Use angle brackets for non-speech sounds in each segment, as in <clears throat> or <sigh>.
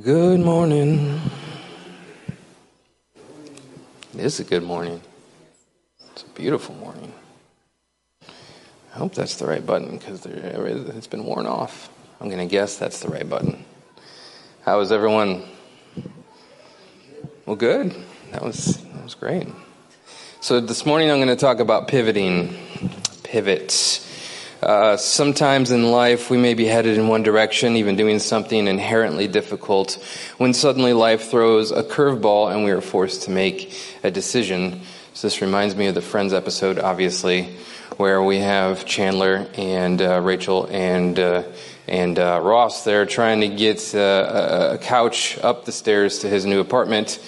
Good morning. It is a good morning. It's a beautiful morning. I hope that's the right button because it's been worn off. I'm going to guess that's the right button. How is everyone? Well, good. That was that was great. So this morning I'm going to talk about pivoting, pivots. Uh, sometimes in life, we may be headed in one direction, even doing something inherently difficult, when suddenly life throws a curveball and we are forced to make a decision. So, this reminds me of the Friends episode, obviously, where we have Chandler and uh, Rachel and uh, and uh, Ross there trying to get uh, a couch up the stairs to his new apartment,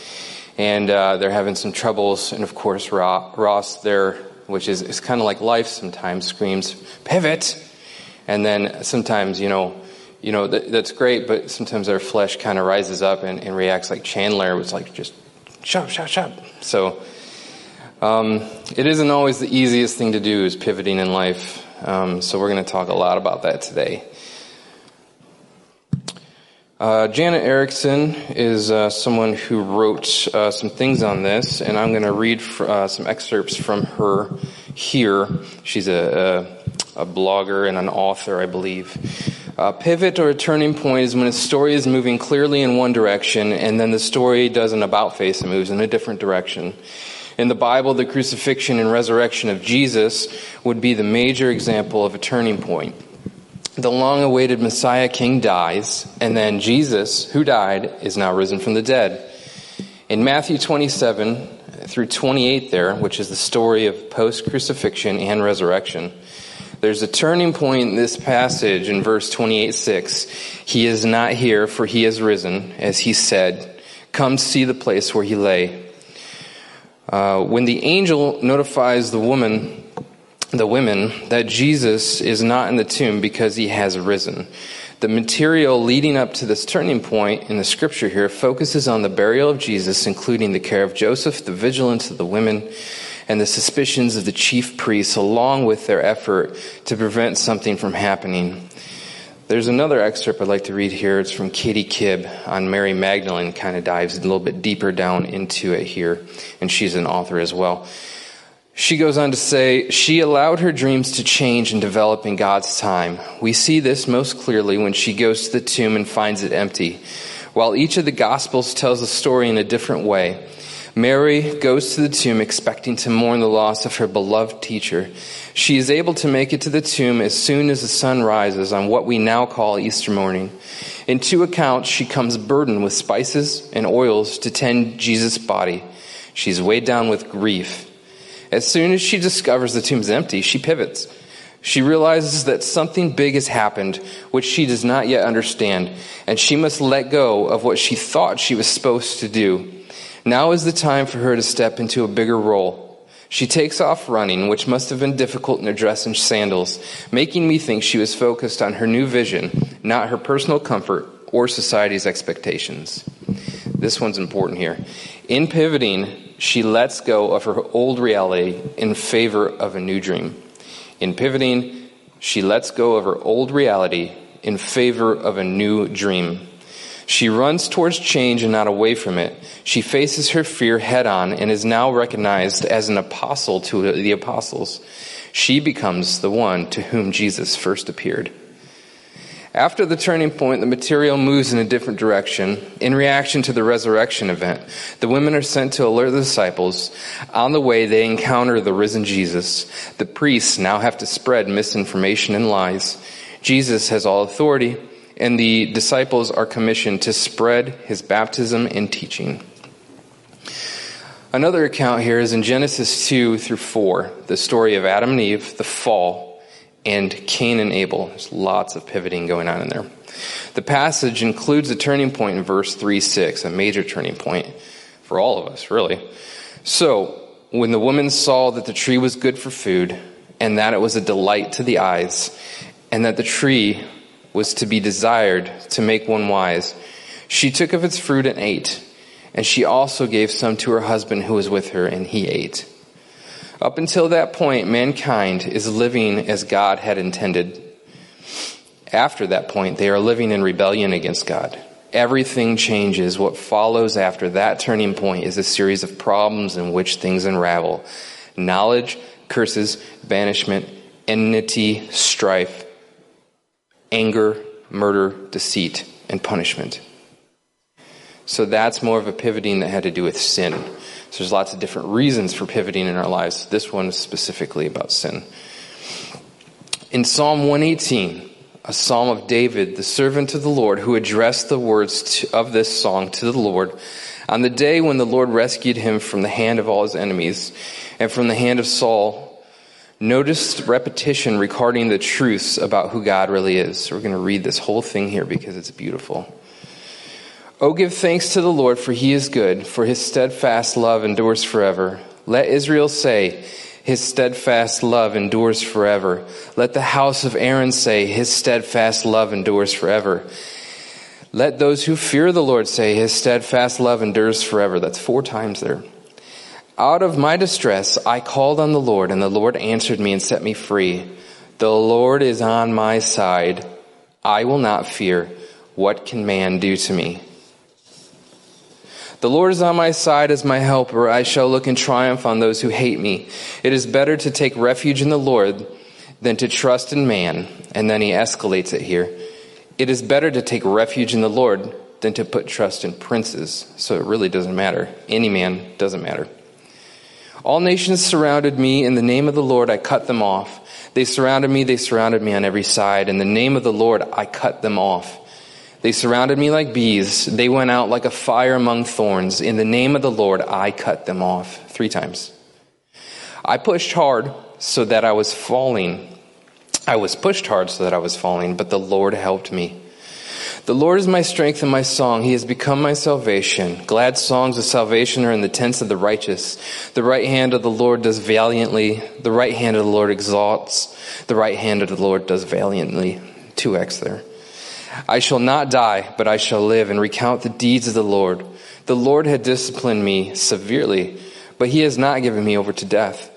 and they're having some troubles. And of course, Ross there which is, is kind of like life sometimes screams, pivot. And then sometimes, you know, you know, that, that's great, but sometimes our flesh kind of rises up and, and, reacts like Chandler was like, just shut up, shut shut. So, um, it isn't always the easiest thing to do is pivoting in life. Um, so we're going to talk a lot about that today. Uh, Janet Erickson is uh, someone who wrote uh, some things on this, and I'm going to read uh, some excerpts from her here. She's a, a, a blogger and an author, I believe. A pivot or a turning point is when a story is moving clearly in one direction, and then the story does an about face and moves in a different direction. In the Bible, the crucifixion and resurrection of Jesus would be the major example of a turning point the long awaited Messiah King dies, and then Jesus, who died, is now risen from the dead. In Matthew 27 through 28, there, which is the story of post crucifixion and resurrection, there's a turning point in this passage in verse 28 6. He is not here, for he has risen, as he said, Come see the place where he lay. Uh, when the angel notifies the woman the women that Jesus is not in the tomb because he has risen. The material leading up to this turning point in the scripture here focuses on the burial of Jesus, including the care of Joseph, the vigilance of the women, and the suspicions of the chief priests, along with their effort to prevent something from happening. There's another excerpt I'd like to read here. It's from Katie Kibb on Mary Magdalene, kind of dives a little bit deeper down into it here, and she's an author as well. She goes on to say, she allowed her dreams to change and develop in God's time. We see this most clearly when she goes to the tomb and finds it empty. While each of the Gospels tells the story in a different way, Mary goes to the tomb expecting to mourn the loss of her beloved teacher. She is able to make it to the tomb as soon as the sun rises on what we now call Easter morning. In two accounts, she comes burdened with spices and oils to tend Jesus' body. She's weighed down with grief as soon as she discovers the tomb is empty, she pivots. She realizes that something big has happened, which she does not yet understand, and she must let go of what she thought she was supposed to do. Now is the time for her to step into a bigger role. She takes off running, which must have been difficult in her dress and sandals, making me think she was focused on her new vision, not her personal comfort or society's expectations. This one's important here. In pivoting, she lets go of her old reality in favor of a new dream. In pivoting, she lets go of her old reality in favor of a new dream. She runs towards change and not away from it. She faces her fear head on and is now recognized as an apostle to the apostles. She becomes the one to whom Jesus first appeared. After the turning point, the material moves in a different direction in reaction to the resurrection event. The women are sent to alert the disciples. On the way, they encounter the risen Jesus. The priests now have to spread misinformation and lies. Jesus has all authority, and the disciples are commissioned to spread his baptism and teaching. Another account here is in Genesis 2 through 4, the story of Adam and Eve, the fall, and Cain and Abel. There's lots of pivoting going on in there. The passage includes a turning point in verse 3 6, a major turning point for all of us, really. So, when the woman saw that the tree was good for food, and that it was a delight to the eyes, and that the tree was to be desired to make one wise, she took of its fruit and ate. And she also gave some to her husband who was with her, and he ate. Up until that point, mankind is living as God had intended. After that point, they are living in rebellion against God. everything changes. What follows after that turning point is a series of problems in which things unravel knowledge, curses, banishment, enmity, strife, anger, murder, deceit, and punishment. So that's more of a pivoting that had to do with sin. So there's lots of different reasons for pivoting in our lives. This one is specifically about sin. In Psalm 118, a psalm of David, the servant of the Lord, who addressed the words of this song to the Lord on the day when the Lord rescued him from the hand of all his enemies and from the hand of Saul. Notice repetition regarding the truths about who God really is. So we're going to read this whole thing here because it's beautiful. Oh, give thanks to the Lord, for he is good, for his steadfast love endures forever. Let Israel say, his steadfast love endures forever. Let the house of Aaron say, His steadfast love endures forever. Let those who fear the Lord say, His steadfast love endures forever. That's four times there. Out of my distress, I called on the Lord, and the Lord answered me and set me free. The Lord is on my side. I will not fear. What can man do to me? The Lord is on my side as my helper. I shall look in triumph on those who hate me. It is better to take refuge in the Lord than to trust in man. And then he escalates it here. It is better to take refuge in the Lord than to put trust in princes. So it really doesn't matter. Any man doesn't matter. All nations surrounded me. In the name of the Lord, I cut them off. They surrounded me. They surrounded me on every side. In the name of the Lord, I cut them off. They surrounded me like bees. They went out like a fire among thorns. In the name of the Lord, I cut them off. Three times. I pushed hard so that I was falling. I was pushed hard so that I was falling, but the Lord helped me. The Lord is my strength and my song. He has become my salvation. Glad songs of salvation are in the tents of the righteous. The right hand of the Lord does valiantly. The right hand of the Lord exalts. The right hand of the Lord does valiantly. 2x there. I shall not die, but I shall live and recount the deeds of the Lord. The Lord had disciplined me severely, but he has not given me over to death.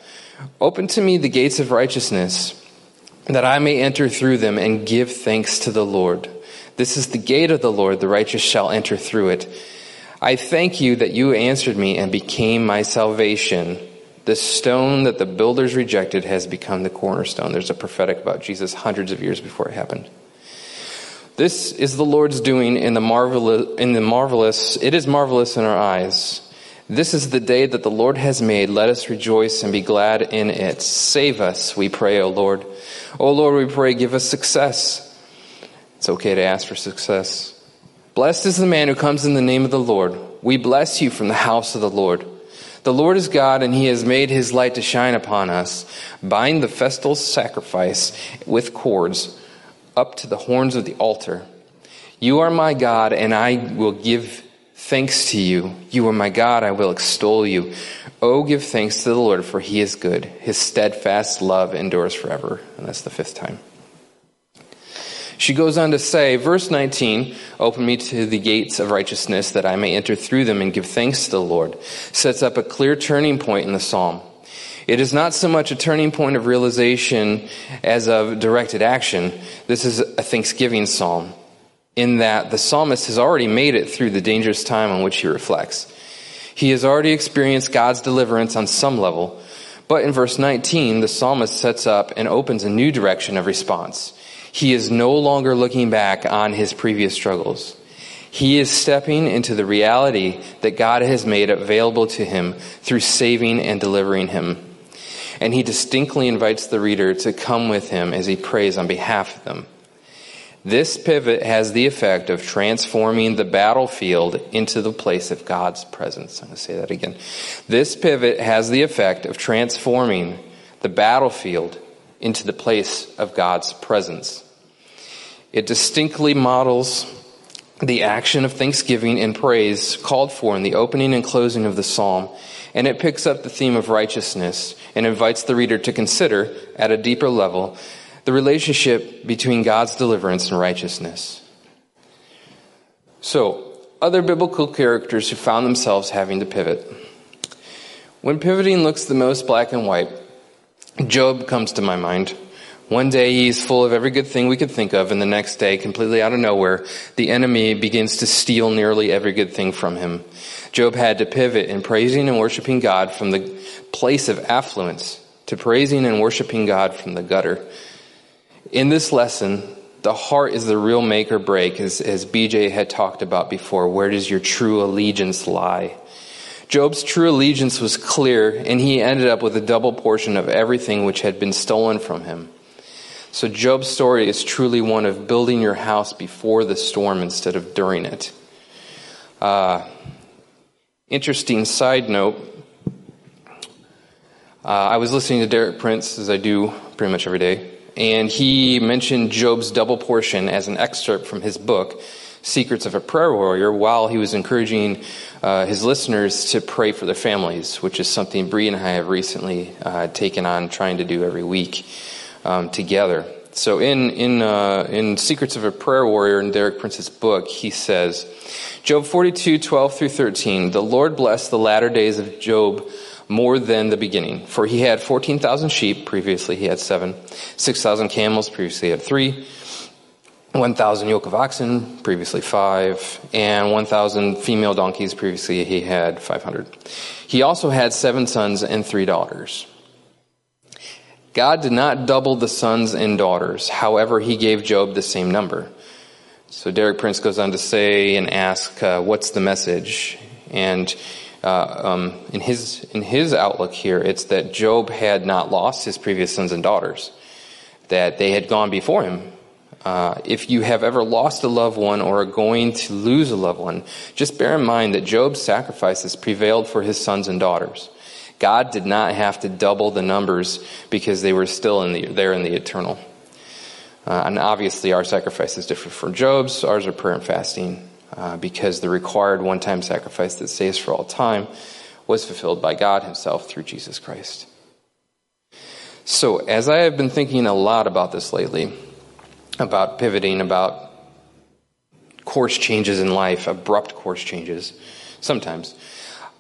Open to me the gates of righteousness, that I may enter through them and give thanks to the Lord. This is the gate of the Lord, the righteous shall enter through it. I thank you that you answered me and became my salvation. The stone that the builders rejected has become the cornerstone. There's a prophetic about Jesus hundreds of years before it happened. This is the Lord's doing in the marvelous, in the marvelous, it is marvelous in our eyes. This is the day that the Lord has made. Let us rejoice and be glad in it. Save us, we pray, O Lord. O Lord, we pray, give us success. It's okay to ask for success. Blessed is the man who comes in the name of the Lord. We bless you from the house of the Lord. The Lord is God, and he has made his light to shine upon us. Bind the festal sacrifice with cords up to the horns of the altar. You are my God, and I will give thanks to you. You are my God, I will extol you. Oh, give thanks to the Lord, for he is good. His steadfast love endures forever. And that's the fifth time. She goes on to say, verse 19, open me to the gates of righteousness that I may enter through them and give thanks to the Lord, sets up a clear turning point in the psalm. It is not so much a turning point of realization as of directed action. This is a thanksgiving psalm, in that the psalmist has already made it through the dangerous time on which he reflects. He has already experienced God's deliverance on some level, but in verse 19, the psalmist sets up and opens a new direction of response. He is no longer looking back on his previous struggles. He is stepping into the reality that God has made available to him through saving and delivering him and he distinctly invites the reader to come with him as he prays on behalf of them. This pivot has the effect of transforming the battlefield into the place of God's presence. I'm going to say that again. This pivot has the effect of transforming the battlefield into the place of God's presence. It distinctly models the action of thanksgiving and praise called for in the opening and closing of the psalm and it picks up the theme of righteousness and invites the reader to consider, at a deeper level, the relationship between God's deliverance and righteousness. So, other biblical characters who found themselves having to pivot. When pivoting looks the most black and white, Job comes to my mind. One day he's full of every good thing we could think of, and the next day, completely out of nowhere, the enemy begins to steal nearly every good thing from him. Job had to pivot in praising and worshiping God from the place of affluence to praising and worshiping God from the gutter. In this lesson, the heart is the real make or break, as, as BJ had talked about before. Where does your true allegiance lie? Job's true allegiance was clear, and he ended up with a double portion of everything which had been stolen from him. So Job's story is truly one of building your house before the storm instead of during it. Uh, interesting side note. Uh, I was listening to Derek Prince, as I do pretty much every day, and he mentioned Job's double portion as an excerpt from his book, Secrets of a Prayer Warrior, while he was encouraging uh, his listeners to pray for their families, which is something Bree and I have recently uh, taken on trying to do every week um, together. So in in uh, in Secrets of a Prayer Warrior in Derek Prince's book, he says, Job 42, 12 through 13, the Lord blessed the latter days of Job more than the beginning. For he had 14,000 sheep, previously he had seven, 6,000 camels, previously he had three, 1,000 yoke of oxen, previously five, and 1,000 female donkeys, previously he had 500. He also had seven sons and three daughters. God did not double the sons and daughters. However, he gave Job the same number. So Derek Prince goes on to say and ask, uh, what's the message? And uh, um, in his in his outlook here, it's that Job had not lost his previous sons and daughters; that they had gone before him. Uh, if you have ever lost a loved one or are going to lose a loved one, just bear in mind that Job's sacrifices prevailed for his sons and daughters. God did not have to double the numbers because they were still in the, there in the eternal. Uh, and obviously, our sacrifice is different from Job's. Ours are prayer and fasting uh, because the required one time sacrifice that saves for all time was fulfilled by God Himself through Jesus Christ. So, as I have been thinking a lot about this lately, about pivoting, about course changes in life, abrupt course changes, sometimes.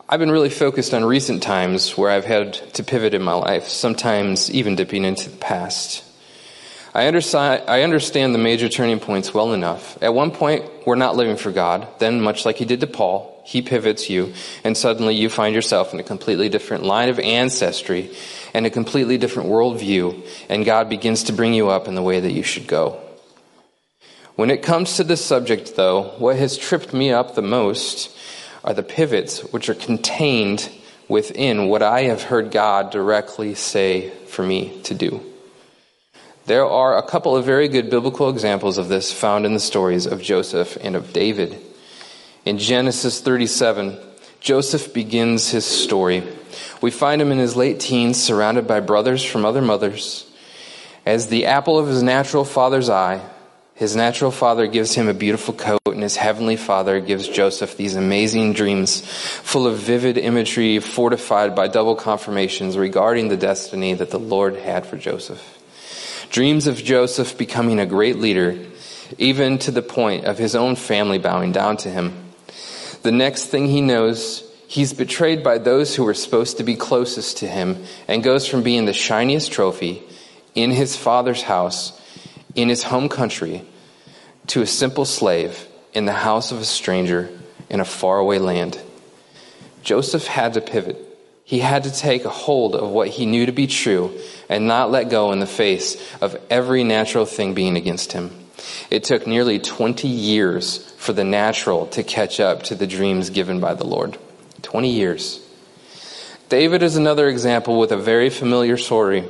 I've been really focused on recent times where I've had to pivot in my life, sometimes even dipping into the past. I understand, the major turning points well enough. At one point, we're not living for God. Then, much like he did to Paul, he pivots you, and suddenly you find yourself in a completely different line of ancestry and a completely different worldview, and God begins to bring you up in the way that you should go. When it comes to this subject, though, what has tripped me up the most are the pivots which are contained within what I have heard God directly say for me to do. There are a couple of very good biblical examples of this found in the stories of Joseph and of David. In Genesis 37, Joseph begins his story. We find him in his late teens, surrounded by brothers from other mothers. As the apple of his natural father's eye, his natural father gives him a beautiful coat, and his heavenly father gives Joseph these amazing dreams, full of vivid imagery, fortified by double confirmations regarding the destiny that the Lord had for Joseph. Dreams of Joseph becoming a great leader, even to the point of his own family bowing down to him. The next thing he knows, he's betrayed by those who were supposed to be closest to him and goes from being the shiniest trophy in his father's house in his home country to a simple slave in the house of a stranger in a faraway land. Joseph had to pivot. He had to take a hold of what he knew to be true and not let go in the face of every natural thing being against him. It took nearly 20 years for the natural to catch up to the dreams given by the Lord. 20 years. David is another example with a very familiar story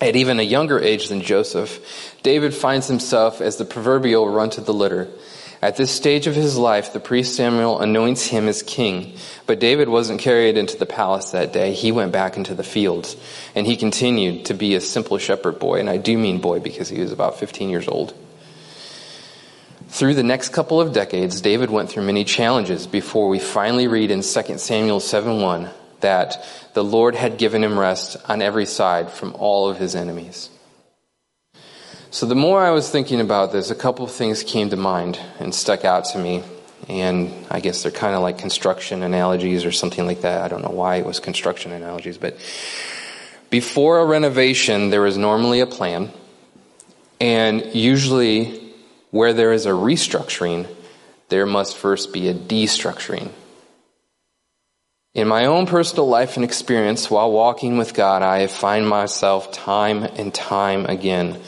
at even a younger age than Joseph, David finds himself as the proverbial run to the litter. At this stage of his life, the priest Samuel anoints him as king. But David wasn't carried into the palace that day. He went back into the fields. And he continued to be a simple shepherd boy. And I do mean boy because he was about 15 years old. Through the next couple of decades, David went through many challenges before we finally read in 2 Samuel 7 1 that the Lord had given him rest on every side from all of his enemies. So the more I was thinking about this, a couple of things came to mind and stuck out to me. And I guess they're kind of like construction analogies or something like that. I don't know why it was construction analogies, but Before a renovation, there is normally a plan, and usually where there is a restructuring, there must first be a destructuring. In my own personal life and experience while walking with God, I find myself time and time again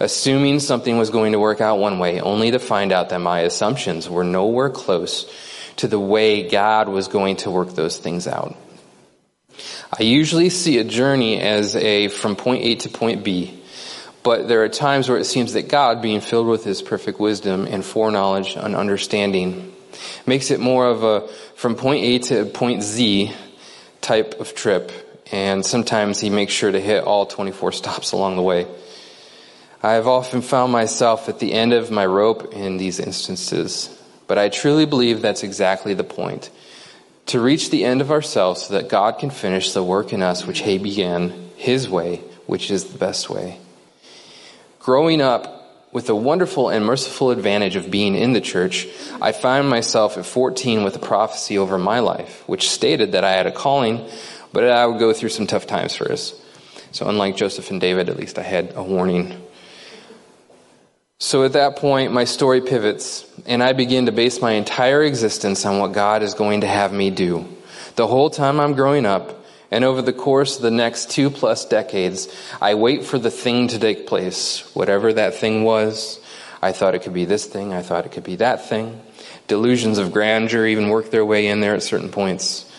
assuming something was going to work out one way, only to find out that my assumptions were nowhere close to the way God was going to work those things out. I usually see a journey as a from point A to point B, but there are times where it seems that God, being filled with His perfect wisdom and foreknowledge and understanding, makes it more of a from point A to point Z type of trip, and sometimes He makes sure to hit all 24 <laughs> stops along the way. I have often found myself at the end of my rope in these instances, but I truly believe that's exactly the point. To reach the end of ourselves so that God can finish the work in us which He began His way, which is the best way. Growing up with the wonderful and merciful advantage of being in the church, I found myself at 14 with a prophecy over my life, which stated that I had a calling, but I would go through some tough times first. So unlike Joseph and David, at least I had a warning so at that point, my story pivots, and I begin to base my entire existence on what God is going to have me do. The whole time I'm growing up, and over the course of the next two plus decades, I wait for the thing to take place, whatever that thing was. I thought it could be this thing, I thought it could be that thing. Delusions of grandeur even work their way in there at certain points.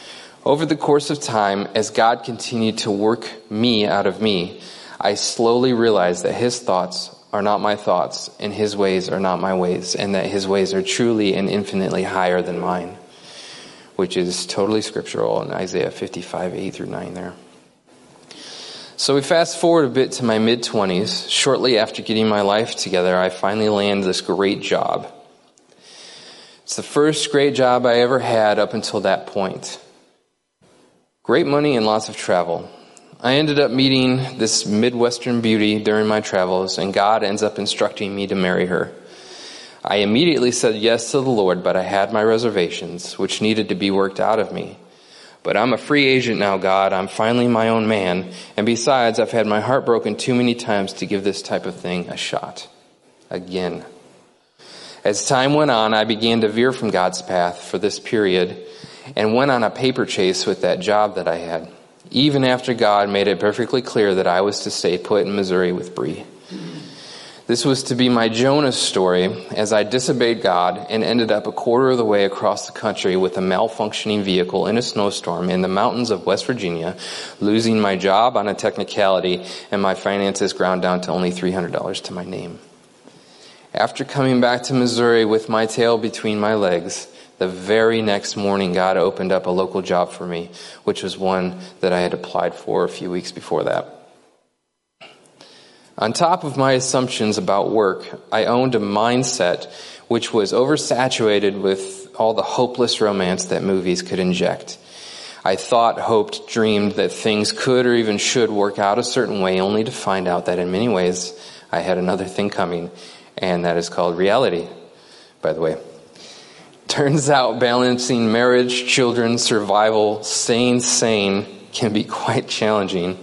Over the course of time, as God continued to work me out of me, I slowly realized that His thoughts are not my thoughts, and his ways are not my ways, and that his ways are truly and infinitely higher than mine, which is totally scriptural in Isaiah 55, 8 through 9 there. So we fast forward a bit to my mid 20s. Shortly after getting my life together, I finally land this great job. It's the first great job I ever had up until that point. Great money and lots of travel. I ended up meeting this Midwestern beauty during my travels, and God ends up instructing me to marry her. I immediately said yes to the Lord, but I had my reservations, which needed to be worked out of me. But I'm a free agent now, God. I'm finally my own man. And besides, I've had my heart broken too many times to give this type of thing a shot. Again. As time went on, I began to veer from God's path for this period and went on a paper chase with that job that I had even after God made it perfectly clear that I was to stay put in Missouri with Bree. This was to be my Jonah story as I disobeyed God and ended up a quarter of the way across the country with a malfunctioning vehicle in a snowstorm in the mountains of West Virginia, losing my job on a technicality and my finances ground down to only $300 to my name. After coming back to Missouri with my tail between my legs, the very next morning, God opened up a local job for me, which was one that I had applied for a few weeks before that. On top of my assumptions about work, I owned a mindset which was oversaturated with all the hopeless romance that movies could inject. I thought, hoped, dreamed that things could or even should work out a certain way, only to find out that in many ways I had another thing coming, and that is called reality, by the way. Turns out balancing marriage, children, survival, staying sane can be <laughs> quite challenging.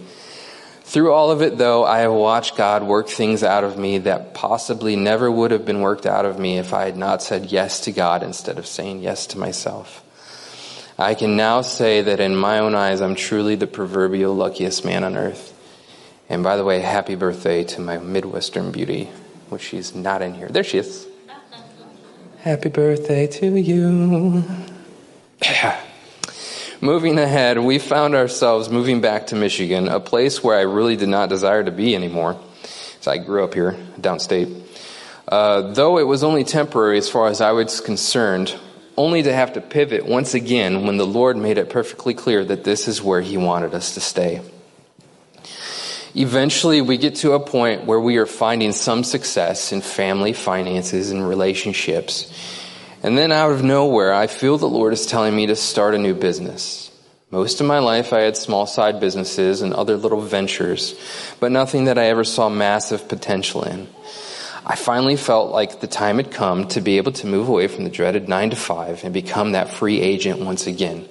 Through all of it, though, I have watched God work things out of me that possibly never would have been worked out of me if I had not said yes to God instead of saying yes to myself. I can now say that in my own eyes, I'm truly the proverbial luckiest man on earth. And by the way, happy birthday to my Midwestern beauty, which she's not in here. There she is. Happy birthday to you. <clears throat> moving ahead, we found ourselves moving back to Michigan, a place where I really did not desire to be anymore. So I grew up here, downstate. Uh, though it was only temporary as far as I was concerned, only to have to pivot once again when the Lord made it perfectly clear that this is where He wanted us to stay. Eventually, we get to a point where we are finding some success in family, finances, and relationships. And then out of nowhere, I feel the Lord is telling me to start a new business. Most of my life, I had small side businesses and other little ventures, but nothing that I ever saw massive potential in. I finally felt like the time had come to be able to move away from the dreaded nine to five and become that free agent once again.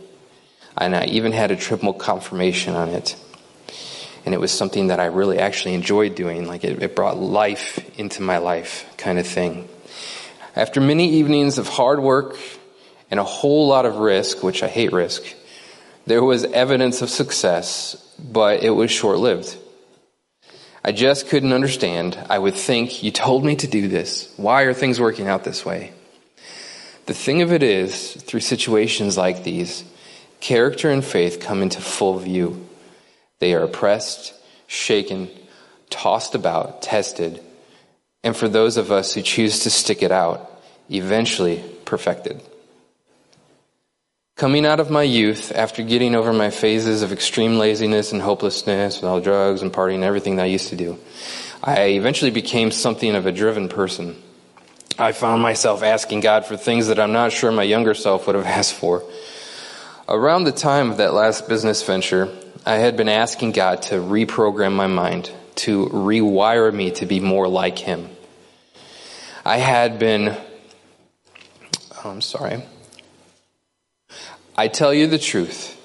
And I even had a triple confirmation on it. and it was something that I really actually enjoyed doing. Like it, it brought life into my life, kind of thing. After many evenings of hard work and a whole lot of risk, which I hate risk, there was evidence of success, but it was short lived. I just couldn't understand. I would think, you told me to do this. Why are things working out this way? The thing of it is, through situations like these, character and faith come into full view. They are oppressed, shaken, tossed about, tested, and for those of us who choose to stick it out, eventually perfected. Coming out of my youth, after getting over my phases of extreme laziness and hopelessness with all drugs and partying and everything that I used to do, I eventually became something of a driven person. I found myself asking God for things that I'm not sure my younger self would have <laughs> asked for. Around the time of that last business venture, I had been asking God to reprogram my mind, to rewire me to be more like Him. I had been, oh, I'm sorry. I tell you the truth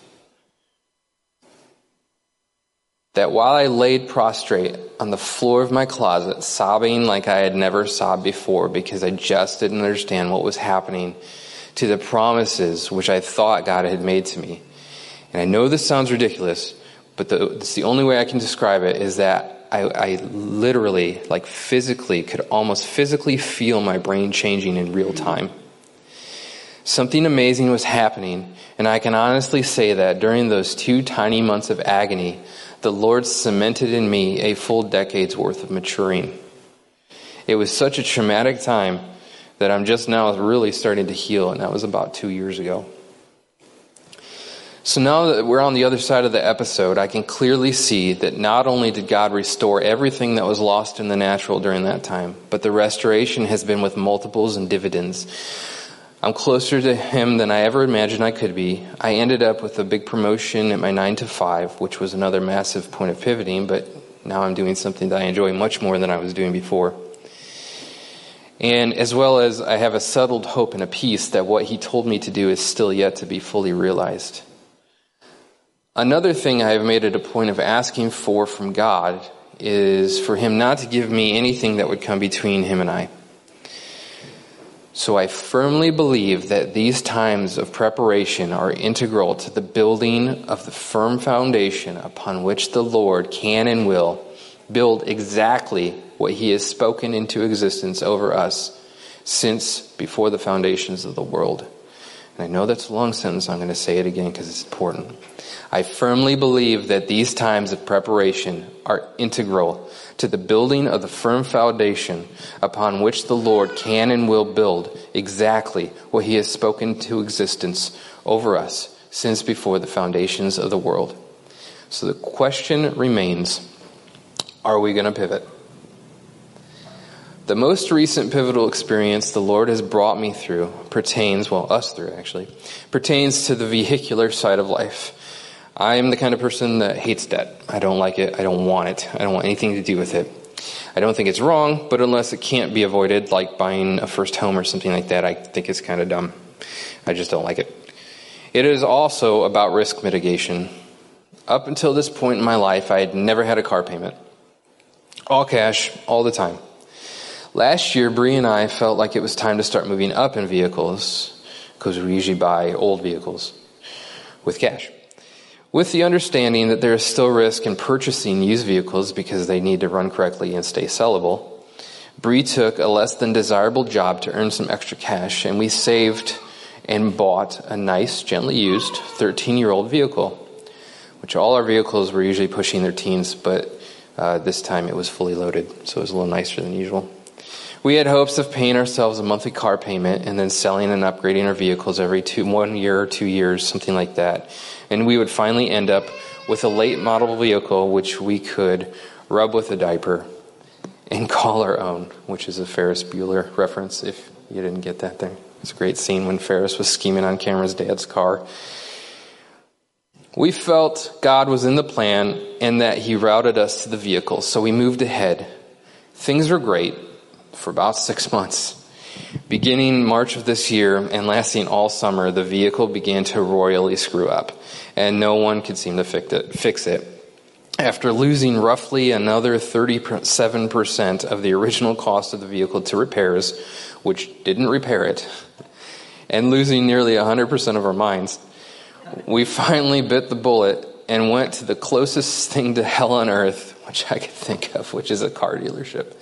that while I laid prostrate on the floor of my closet, sobbing like I had never sobbed before because I just didn't understand what was happening to the promises which I thought God had made to me. And I know this sounds ridiculous, but the, it's the only way I can describe it is that I, I literally, like physically, could almost physically feel my brain changing in real time. Something amazing was happening, and I can honestly say that during those two tiny months of agony, the Lord cemented in me a full decade's worth of maturing. It was such a traumatic time that I'm just now really starting to heal, and that was about two years ago. So now that we're on the other side of the episode, I can clearly see that not only did God restore everything that was lost in the natural during that time, but the restoration has been with multiples and dividends. I'm closer to him than I ever imagined I could be. I ended up with a big promotion at my 9 to 5, which was another massive point of pivoting, but now I'm doing something that I enjoy much more than I was doing before. And as well as I have a settled hope and a peace that what he told me to do is still yet to be fully realized. Another thing I have made it a point of asking for from God is for him not to give me anything that would come between him and I. So I firmly believe that these times of preparation are integral to the building of the firm foundation upon which the Lord can and will build exactly what He has spoken into existence over us since before the foundations of the world. And I know that's a long sentence, I'm going to say it again because it's important. I firmly believe that these times of preparation are integral to the building of the firm foundation upon which the Lord can and will build exactly what He has spoken to existence over us since before the foundations of the world. So the question remains are we going to pivot? The most recent pivotal experience the Lord has brought me through pertains, well, us through actually, pertains to the vehicular side of life. I am the kind of person that hates debt. I don't like it. I don't want it. I don't want anything to do with it. I don't think it's wrong, but unless it can't be avoided, like buying a first home or something like that, I think it's kind of dumb. I just don't like it. It is also about risk mitigation. Up until this point in my life, I had never had a car payment. All cash, all the time. Last year, Bree and I felt like it was time to start moving up in vehicles, because we usually buy old vehicles with cash with the understanding that there is still risk in purchasing used vehicles because they need to run correctly and stay sellable. Bree took a less than desirable job to earn some extra cash, and we saved and bought a nice, gently used 13 year old vehicle, which all our vehicles were usually pushing their teens, but uh, this time it was fully loaded, so it was a little nicer than usual. We had hopes of paying ourselves a monthly car payment and then selling and upgrading our vehicles every two, one year or two years, something like that and we would finally end up with a late model vehicle which we could rub with a diaper and <laughs> call our own, which is a Ferris Bueller reference if you didn't get that there. It's a great scene when Ferris was scheming on Cameron's dad's car. We felt God was in the plan and that He routed us to the vehicle, so we moved ahead. Things were great for about six <laughs> months. Beginning March of this year and lasting all summer, the vehicle began to royally screw up, and no one could seem to fix it. After losing roughly another 37% of the original cost of the vehicle to repairs, which didn't repair it, and losing nearly 100% of our minds, we finally bit the bullet and went to the closest thing to hell on earth, which I could think of, which is a car dealership.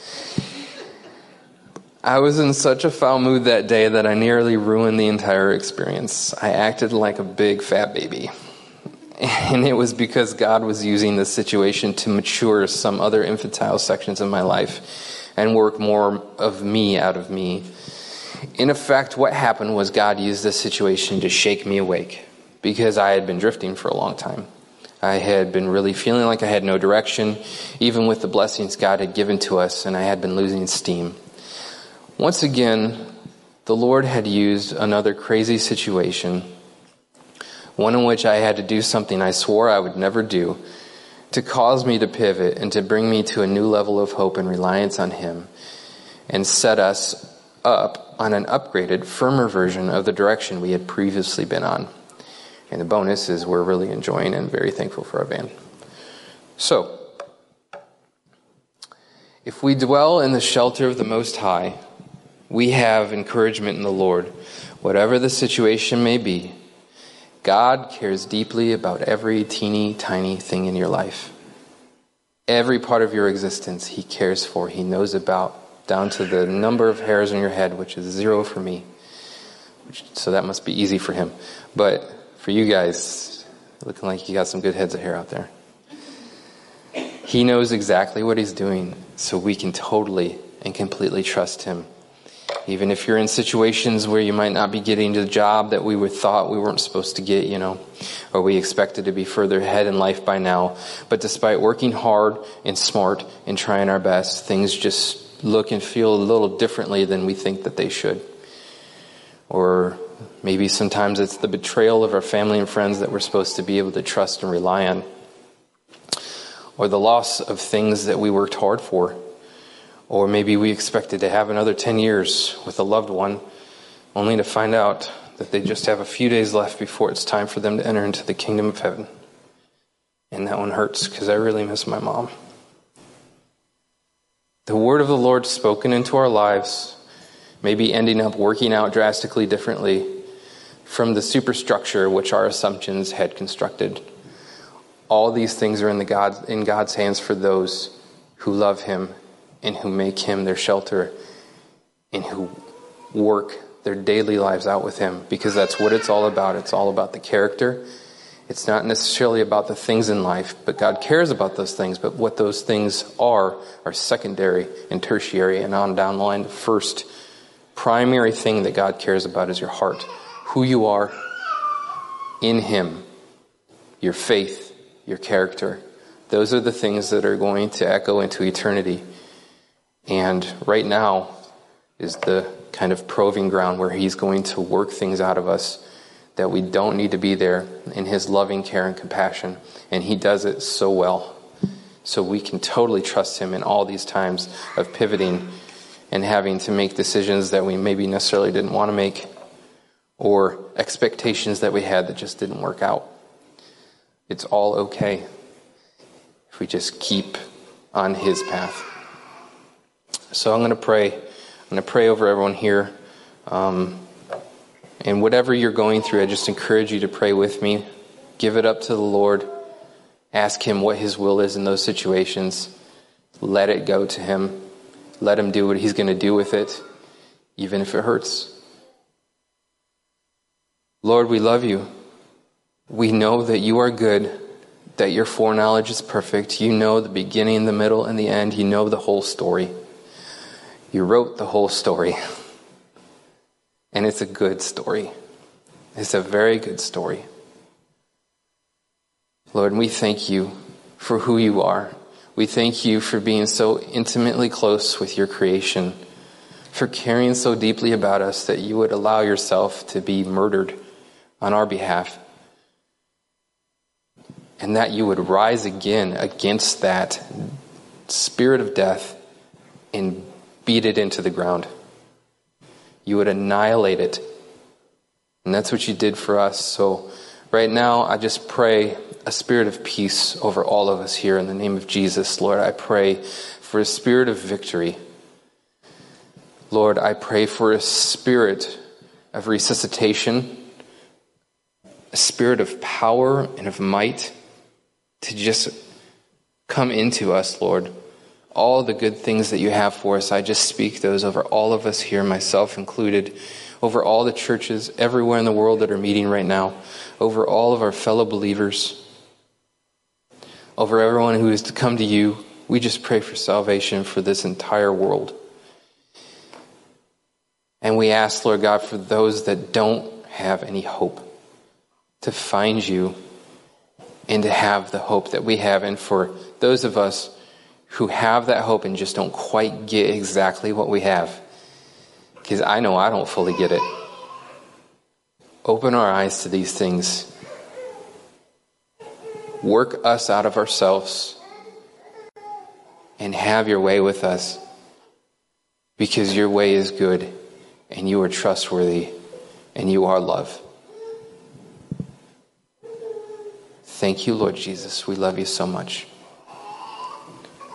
I was in such a foul mood that day that I nearly ruined the entire experience. I acted like a big fat baby. <laughs> And it was because God was using this situation to mature some other infantile sections of my life and work more of me out of me. In effect, what happened was God used this situation to shake me awake because I had been drifting for a long time. I had been really feeling like I had no direction, even with the blessings God had given to us, and I had been losing steam. Once again, the Lord had used another crazy situation, one in which I had to do something I swore I would never do, to cause me to pivot and to bring me to a new level of hope and reliance on Him, and set us up on an upgraded, firmer version of the direction we had previously been on. And the bonus is we're really enjoying and very thankful for our van. So, if we dwell in the shelter of the Most High, we have encouragement in the Lord. Whatever the situation may be, God cares deeply about every teeny tiny thing in your life. Every part of your existence, He cares for, He knows about, down to the number of hairs on your head, which is zero for me. So that must be easy for Him. But for you guys, looking like you got some good heads of hair out there. He knows exactly what He's doing, so we can totally and completely trust Him. Even if you're in situations where you might not be getting the job that we would thought we weren't supposed to get, you know, or we expected to be further ahead in life by now. But despite working hard and smart and trying our best, things just look and feel a little differently than we think that they should. Or maybe sometimes it's the betrayal of our family and friends that we're supposed to be able to trust and rely on. Or the loss of things that we worked hard for or maybe we expected to have another 10 years with a loved one, only to find out that they just have a few days left before it's time for them to enter into the kingdom of heaven. And that one hurts because I really miss my mom. The word of the Lord spoken into our lives may be ending up working out drastically differently from the superstructure which our assumptions had constructed. All these things are in, the God, in God's hands for those who love Him and who make him their shelter and who work their daily lives out with him because that's what it's all about. It's all about the character. It's not necessarily about the things in life, but God cares about those things. But what those things are, are secondary and tertiary and on down the line. The first primary thing that God cares about is your heart, who you are in Him, your faith, your character. Those are the things that are going to echo into eternity. And right now is the kind of proving ground where He's going to work things out of us that we don't need to be there in His loving care and compassion. And He does it so well. So we can totally trust Him in all these times of pivoting and having to make decisions that we maybe necessarily didn't want to make or expectations that we had that just didn't work out. It's all okay if we just keep on His path. So I'm going to pray. I'm going to pray over everyone here. Um, and whatever you're going through, I just encourage you to pray with me. Give it up to the Lord. Ask Him what His will is in those situations. Let it go to Him. Let Him do what He's going to do with it, even if it hurts. Lord, we love you. We know that you are good, that your foreknowledge is perfect. You know the beginning, the middle, and the end. You know the whole story. You wrote the whole story. And it's a good story. It's a very good story. Lord, we thank you for who you are. We thank you for being so intimately close with your creation, for caring so deeply about us that you would allow yourself to be murdered on our behalf, and that you would rise again against that spirit of death and beat it into the ground. You would annihilate it. And that's what you did for us. So Right now, I just pray a spirit of peace over all of us here in the name of Jesus. Lord, I pray for a spirit of victory. Lord, I pray for a spirit of resuscitation, a spirit of power and of might to just come into us, Lord. All the good things that you have for us, I just speak those over all of us here, myself included, over all the churches everywhere in the world that are meeting right now, over all of our fellow believers, over everyone who is to come to you. We just pray for salvation for this entire world. And we ask, Lord God, for those that don't have any hope to find you and to have the hope that we have. And for those of us who have that hope and just don't quite get exactly what we have, because I know I don't fully get it. Open our eyes to these things. Work us out of ourselves and have your way with us because your way is good and you are trustworthy and you are love. Thank you, Lord Jesus. We love you so much.